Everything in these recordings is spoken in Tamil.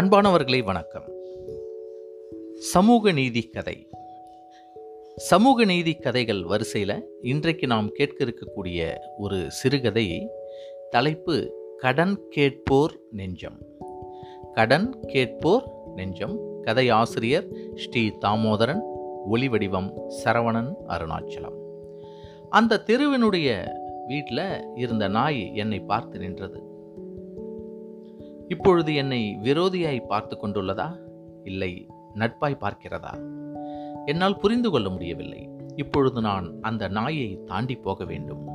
அன்பானவர்களே வணக்கம். சமூக நீதி கதை. சமூக நீதி கதைகள் வரிசையில் இன்றைக்கு நாம் கேட்க இருக்கக்கூடிய ஒரு சிறுகதை தலைப்பு கடன் கேட்போர் நெஞ்சம் கடன் கேட்போர் நெஞ்சம். கதை ஆசிரியர் ஸ்ரீ தாமோதரன் ஒளிவடிவம் சரவணன் அருணாச்சலம். அந்த தெருவினுடைய வீட்டில் இருந்த நாய் என்னை பார்த்து நின்றது. இப்பொழுது என்னை விரோதியாய் பார்த்து கொண்டுள்ளதா? இல்லை நட்பாய் பார்க்கிறதா? என்னால் புரிந்து கொள்ள முடியவில்லை. இப்பொழுது நான் அந்த நாயை தாண்டி போக வேண்டும்.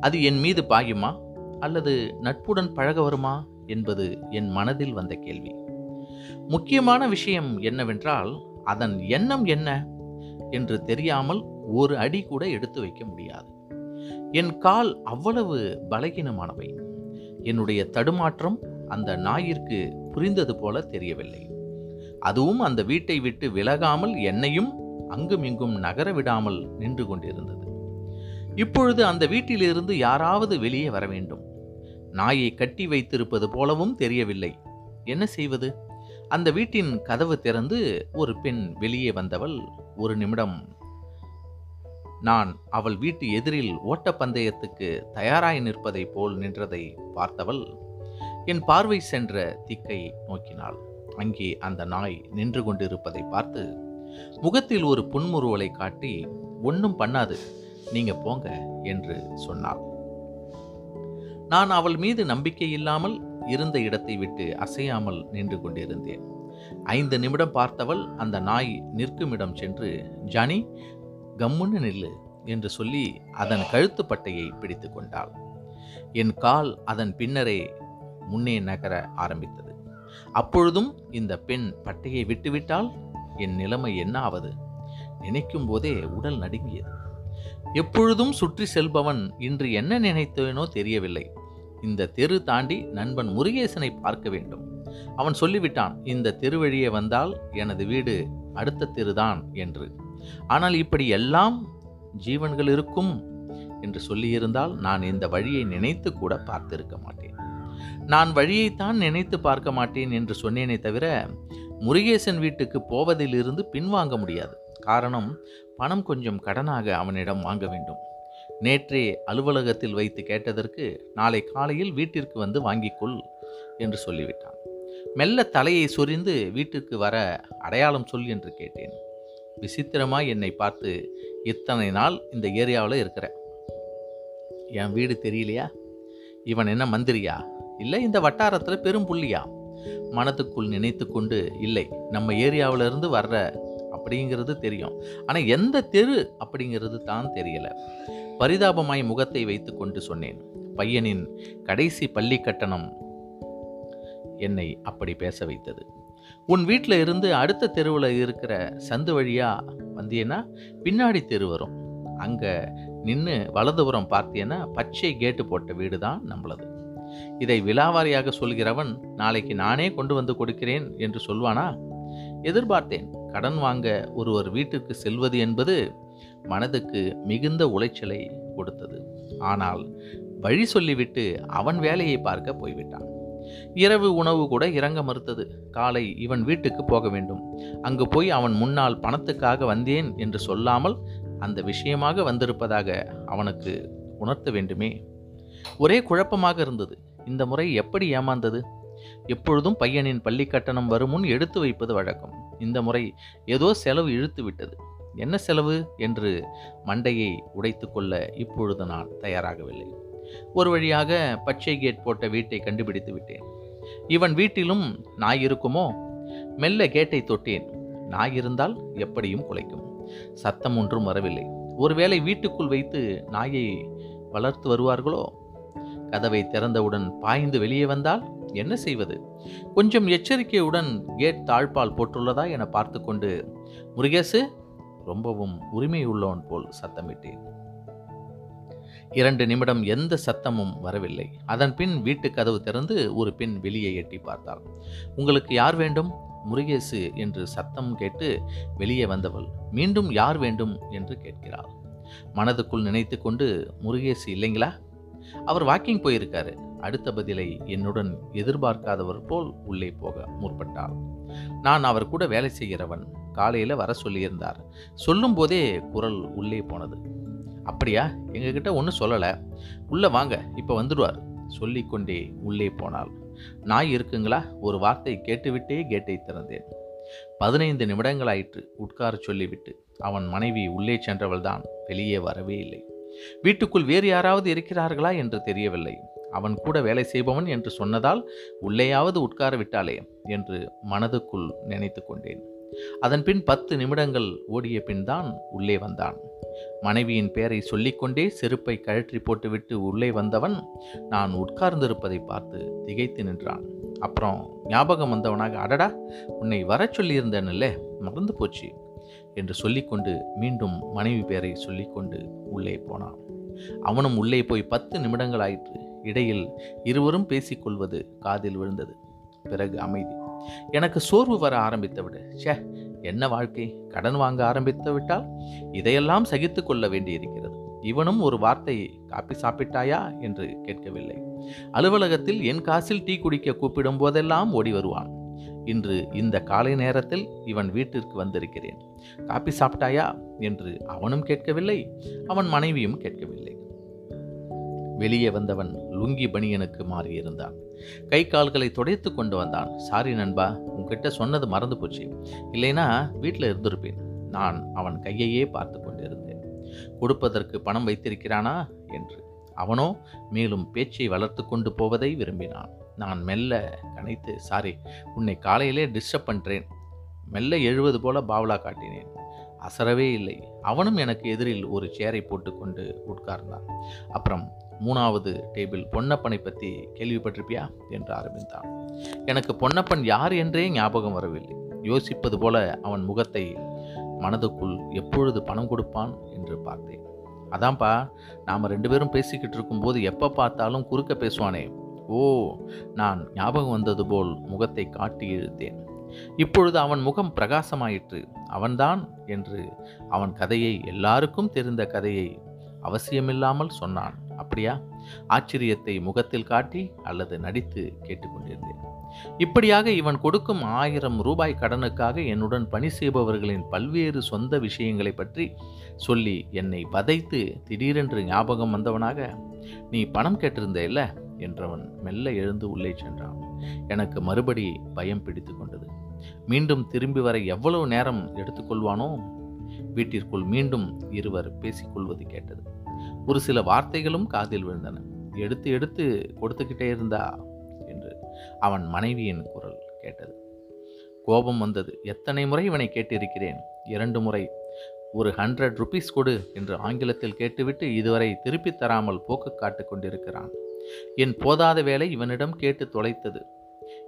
அது என் மீது பாயுமா? அல்லது நட்புடன் பழக வருமா? என்பது என் மனதில் வந்த கேள்வி. முக்கியமான விஷயம் என்னவென்றால் அதன் எண்ணம் என்ன? என்று தெரியாமல் ஒரு அடி கூட எடுத்து வைக்க முடியாது. என் கால் அவ்வளவு பலகீனமானவை. என்னுடைய தடுமாற்றம் அந்த நாயிற்கு புரிந்தது போல தெரியவில்லை. அதுவும் அந்த வீட்டை விட்டு விலகாமல் என்னையும் அங்குமிங்கும் நகர விடாமல் நின்று கொண்டிருந்தது. இப்பொழுது அந்த வீட்டிலிருந்து யாராவது வெளியே வர வேண்டும். நாயை கட்டி வைத்திருப்பது போலவும் தெரியவில்லை. என்ன செய்வது? அந்த வீட்டின் கதவு திறந்து ஒரு பெண் வெளியே வந்தவள் ஒரு நிமிடம் நான் அவள் வீட்டு எதிரில் ஓட்டப்பந்தயத்துக்கு தயாராய் நிற்பதைப் போல் நின்றதை பார்த்தவள் என் பார்வை சென்ற திக்கை நோக்கினாள். அங்கே அந்த நாய் நின்று கொண்டிருப்பதை பார்த்து முகத்தில் ஒரு புன்முறுவலை காட்டி ஒன்றும் பண்ணாது நீங்க போங்க என்று சொன்னாள். நான் அவள் மீது நம்பிக்கை இல்லாமல் இருந்த இடத்தை விட்டு அசையாமல் நின்று கொண்டிருந்தேன். ஐந்து நிமிடம் பார்த்தவள் அந்த நாய் நிற்கும் இடம் சென்று ஜானி கம்முன்னு நில்லு என்று சொல்லி அதன் கழுத்துப்பட்டையை பிடித்து கொண்டாள். என் கால் அதன் பின்னரே முன்னே நகர ஆரம்பித்தது. அப்பொழுதும் இந்த பெண் பட்டையை விட்டுவிட்டால் என் நிலைமை என்ன ஆவது நினைக்கும் போதே உடல் நடுங்கியது. எப்பொழுதும் சுற்றி செல்பவன் இன்று என்ன நினைத்தேனோ தெரியவில்லை. இந்த தெரு தாண்டி நண்பன் முருகேசனை பார்க்க வேண்டும். அவன் சொல்லிவிட்டான் இந்த தெரு வழியே வந்தால் எனது வீடு அடுத்த தெருதான் என்று. ஆனால் இப்படி எல்லாம் ஜீவன்கள் இருக்கும்? என்று சொல்லியிருந்தால் நான் இந்த வழியை நினைத்து கூட பார்த்திருக்க மாட்டேன். நான் வழியைத்தான் நினைத்து பார்க்க மாட்டேன் என்று சொன்னேனே தவிர முருகேசன் வீட்டுக்கு போவதிலிருந்து பின்வாங்க முடியாது. காரணம் பணம் கொஞ்சம் கடனாக அவனிடம் வாங்க வேண்டும். நேற்றே அலுவலகத்தில் வைத்து கேட்டதற்கு நாளை காலையில் வீட்டிற்கு வந்து வாங்கிக்கொள் என்று சொல்லிவிட்டான். மெல்ல தலையை சொரிந்து வீட்டிற்கு வர அடையாளம் சொல் என்று கேட்டேன். விசித்திரமாக என்னை பார்த்து இத்தனை நாள் இந்த ஏரியாவில் இருக்கிற. என் வீடு தெரியலையா? இவன் என்ன மந்திரியா? இல்லை இந்த வட்டாரத்தில் பெரும் புள்ளியா? மனத்துக்குள் நினைத்து கொண்டு இல்லை நம்ம ஏரியாவில இருந்து வர்ற அப்படிங்கிறது தெரியும். ஆனால் எந்த தெரு அப்படிங்கிறது தான் தெரியல. பரிதாபமாய் முகத்தை வைத்து கொண்டு சொன்னேன் பையனின் கடைசி பள்ளி கட்டணம் என்னை அப்படி பேச வைத்தது. உன் வீட்டில் இருந்து அடுத்த தெருவில் இருக்கிற சந்து வழியாக வந்தியன்னா பின்னாடி தெரு வரும். அங்கே நின்று வலதுபுறம் பார்த்தீங்கன்னா பச்சை கேட்டு போட்ட வீடு தான் நம்மளது. இதை விலாவாரியாக சொல்கிறவன் நாளைக்கு நானே கொண்டு வந்து கொடுக்கிறேன் என்று சொல்வானா? எதிர்பார்த்தேன். கடன் வாங்க ஒருவர் வீட்டுக்கு செல்வது என்பது மனதுக்கு மிகுந்த உளைச்சலை கொடுத்தது. ஆனால் வழி சொல்லிவிட்டு அவன் வேலையை பார்க்க போய்விட்டான். இரவு உணவு கூட இறங்க மறுத்தது. காலை இவன் வீட்டுக்கு போக வேண்டும். அங்கு போய் அவன் முன்னால் பணத்துக்காக வந்தேன் என்று சொல்லாமல் அந்த விஷயமாக வந்திருப்பதாக அவனுக்கு உணர்த்த வேண்டுமே. ஒரே குழப்பமாக இருந்தது. இந்த முறை எப்படி ஏமாந்தது? எப்பொழுதும் பையனின் பள்ளி கட்டணம் வரும் முன் எடுத்து வைப்பது வழக்கம். இந்த முறை ஏதோ செலவு இழுத்து விட்டது. என்ன செலவு? என்று மண்டையை உடைத்து கொள்ள இப்பொழுது நான் தயாராகவில்லை. ஒரு வழியாக பச்சை கேட் போட்ட வீட்டை கண்டுபிடித்து விட்டேன். இவன் வீட்டிலும் நாய் இருக்குமோ? மெல்ல கேட்டை தொட்டேன். நாய் இருந்தால் எப்படியும் குலைக்கும். சத்தம் ஒன்றும் வரவில்லை. ஒருவேளை வீட்டுக்குள் வைத்து நாயை வளர்த்து வருவார்களோ? கதவை திறந்தவுடன் பாய்ந்து வெளியே வந்தால் என்ன செய்வது? கொஞ்சம் எச்சரிக்கையுடன் கேட் தாழ்பால் போட்டுள்ளதா என பார்த்து கொண்டு முருகேசு ரொம்பவும் உரிமை உள்ளவன் போல் சத்தமிட்டேன் இரண்டு நிமிடம் எந்த சத்தமும் வரவில்லை. அதன் பின் வீட்டு கதவு திறந்து ஒரு பெண் வெளியே எட்டி பார்த்தாள். உங்களுக்கு யார் வேண்டும்? முருகேசு என்று சத்தம் கேட்டு வெளியே வந்தவள். மீண்டும் யார் வேண்டும்? என்று கேட்கிறாள். மனதுக்குள் நினைத்து கொண்டு முருகேசு இல்லைங்களா? அவர் வாக்கிங் போயிருக்காரு. அடுத்த பதிலை என்னுடன் எதிர்பார்க்காதவர் போல் உள்ளே போக முற்பட்டாள் நான் அவர் கூட வேலை செய்கிறவன் காலையில் வர சொல்லியிருந்தார். சொல்லும் போதே குரல் உள்ளே போனது. அப்படியா? எங்ககிட்ட ஒன்றும் சொல்லலை. உள்ளே வாங்க இப்போ வந்துடுவார். சொல்லிக்கொண்டே உள்ளே போனாள். நாய் இருக்குங்களா? ஒரு வார்த்தை கேட்டுவிட்டே கேட்டை திறந்தேன். பதினைந்து நிமிடங்களாயிற்று உட்கார சொல்லிவிட்டு அவன் மனைவி உள்ளே சென்றவள்தான். வெளியே வரவே இல்லை. வீட்டுக்குள் வேறு யாராவது இருக்கிறார்களா என்று தெரியவில்லை. அவன் கூட வேலை செய்பவன் என்று சொன்னதால் உள்ளேயாவது உட்கார விட்டாளே என்று மனதுக்குள் நினைத்து கொண்டேன். அதன்பின் பத்து நிமிடங்கள் ஓடிய பின் தான் உள்ளே வந்தான். மனைவியின் பெயரை சொல்லிக்கொண்டே செருப்பை கழற்றி போட்டுவிட்டு உள்ளே வந்தவன் நான் உட்கார்ந்திருப்பதை பார்த்து திகைத்து நின்றான். அப்புறம் ஞாபகம் வந்தவனாக அடடா உன்னை வரச் சொல்லியிருந்தேன்ல மறந்து போச்சு. என்று சொல்லிக்கொண்டு மீண்டும் மனைவி பெயரை சொல்லிக்கொண்டு உள்ளே போனான். அவனும் உள்ளே போய் பத்து நிமிடங்கள் ஆயிற்று இடையில் இருவரும் பேசிக்கொள்வது காதில் விழுந்தது. பிறகு அமைதி. எனக்கு சோர்வு வர ஆரம்பித்து விடு ஷே என்ன வாழ்க்கை? கடன் வாங்க ஆரம்பித்து விட்டால் இதையெல்லாம் சகித்து கொள்ள வேண்டியிருக்கிறது. இவனும் ஒரு வார்த்தை காப்பி சாப்பிட்டாயா? என்று கேட்கவில்லை. அலுவலகத்தில் என் காசில் டீ குடிக்க கூப்பிடும் போதெல்லாம் ஓடி வருவான். இன்று இந்த காலை நேரத்தில் இவன் வீட்டிற்கு வந்திருக்கிறேன். காப்பி சாப்பிட்டாயா? என்று அவனும் கேட்கவில்லை அவன் மனைவியும் கேட்கவில்லை. வெளியே வந்தவன் லுங்கி பனியனுக்கு மாறியிருந்தான் கை கால்களை துடைத்து கொண்டு வந்தான். சாரி நண்பா உன்கிட்ட சொன்னது மறந்து போச்சு. இல்லைனா வீட்டில் இருந்திருப்பேன். நான் அவன் கையையே பார்த்து கொண்டிருந்தேன். கொடுப்பதற்கு பணம் வைத்திருக்கிறானா? என்று. அவனோ மேலும் பேச்சை வளர்த்து கொண்டு போவதை விரும்பினான். நான் மெல்ல கனைத்து சாரி உன்னை காலையிலே டிஸ்டர்ப் பண்ணுறேன் மெல்ல எழுவது போல பாவலா காட்டினேன். அசரவே இல்லை. அவனும் எனக்கு எதிரில் ஒரு சேரை போட்டுக்கொண்டு உட்கார்ந்தான். அப்புறம் மூணாவது டேபிள் பொன்னப்பனை பற்றி கேள்விப்பட்டிருப்பியா? என்று ஆரம்பித்தான். எனக்கு பொன்னப்பன் யார் என்றே ஞாபகம் வரவில்லை. யோசிப்பது போல அவன் முகத்தை மனதுக்குள் எப்பொழுது பணம் கொடுப்பான் என்று பார்த்தேன். அதான்ப்பா நாம் ரெண்டு பேரும் பேசிக்கிட்டு இருக்கும்போது எப்போ பார்த்தாலும் குறுக்க பேசுவானே. ஓ நான் ஞாபகம் வந்தது போல் முகத்தை காட்டி இழுத்தேன். இப்பொழுது அவன் முகம் பிரகாசமாயிற்று. அவன்தான் என்று அவன் கதையை எல்லாருக்கும் தெரிந்த கதையை அவசியமில்லாமல் சொன்னான். அப்படியா? ஆச்சரியத்தை முகத்தில் காட்டி அல்லது நடித்து கேட்டுக்கொண்டிருந்தேன். இப்படியாக இவன் கொடுக்கும் ஆயிரம் ரூபாய் கடனுக்காக என்னுடன் பணி செய்பவர்களின் பல்வேறு சொந்த விஷயங்களை பற்றி சொல்லி என்னை வதைத்து திடீரென்று ஞாபகம் வந்தவனாக நீ பணம் கேட்டிருந்த இல்லை என்றவன் மெல்ல எழுந்து உள்ளே சென்றான். எனக்கு மறுபடி பயம் பிடித்து கொண்டது. மீண்டும் திரும்பி வர எவ்வளவு நேரம் எடுத்துக்கொள்வானோ வீட்டிற்குள் மீண்டும் இருவர் பேசிக்கொள்வது கேட்டது. ஒரு சில வார்த்தைகளும் காதில் விழுந்தன. எடுத்து எடுத்து கொடுத்துக்கிட்டே இருந்தா? என்று அவன் மனைவியின் குரல் கேட்டது. கோபம் வந்தது. எத்தனை முறை இவனை கேட்டிருக்கிறேன்? இரண்டு முறை. ஒரு ஹண்ட்ரட் ருபீஸ் கொடு என்று ஆங்கிலத்தில் கேட்டுவிட்டு இதுவரை திருப்பித் தராமல் போக்கு காட்டு கொண்டிருக்கிறான். என் போதாத வேலை இவனிடம் கேட்டு தொலைத்தது.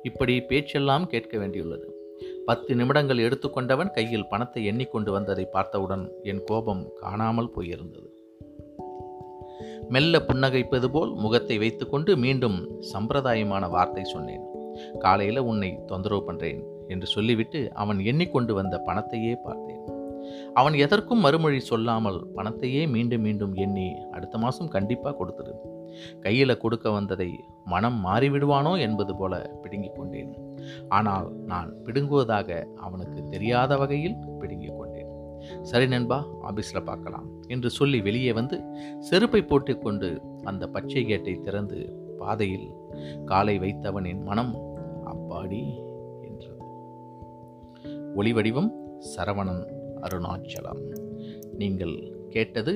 இப்படி பேச்செல்லாம் கேட்க வேண்டியுள்ளது. பத்து நிமிடங்கள் எடுத்துக்கொண்டவன் கையில் பணத்தை எண்ணிக்கொண்டு வந்ததை பார்த்தவுடன் என் கோபம் காணாமல் போயிருந்தது. மெல்ல புன்னகைப்பது போல் முகத்தை வைத்துக்கொண்டு மீண்டும் சம்பிரதாயமான வார்த்தை சொன்னேன். காலையில் உன்னை தொந்தரவு பண்ணுறேன் என்று சொல்லிவிட்டு அவன் எண்ணிக்கொண்டு வந்த பணத்தையே பார்த்தேன். அவன் எதற்கும் மறுமொழி சொல்லாமல் பணத்தையே மீண்டும் மீண்டும் எண்ணி அடுத்த மாதம் கண்டிப்பாக கொடுத்துடு. கையில் கொடுக்க வந்ததை மனம் மாறிவிடுவானோ என்பது போல பிடுங்கிக் கொண்டேன். ஆனால் நான் பிடுங்குவதாக அவனுக்கு தெரியாத வகையில் பிடுங்கிக் கொண்டேன். சரி நண்பா ஆபீஸில் பார்க்கலாம் என்று சொல்லி வெளியே வந்து செருப்பை போட்டுக்கொண்டு அந்த பச்சை கேட்டை திறந்து பாதையில் காலை வைத்தவனின் மனம் அப்பாடி என்றது. ஒளி வடிவம் சரவணன். அருணாச்சலம். நீங்கள் கேட்டது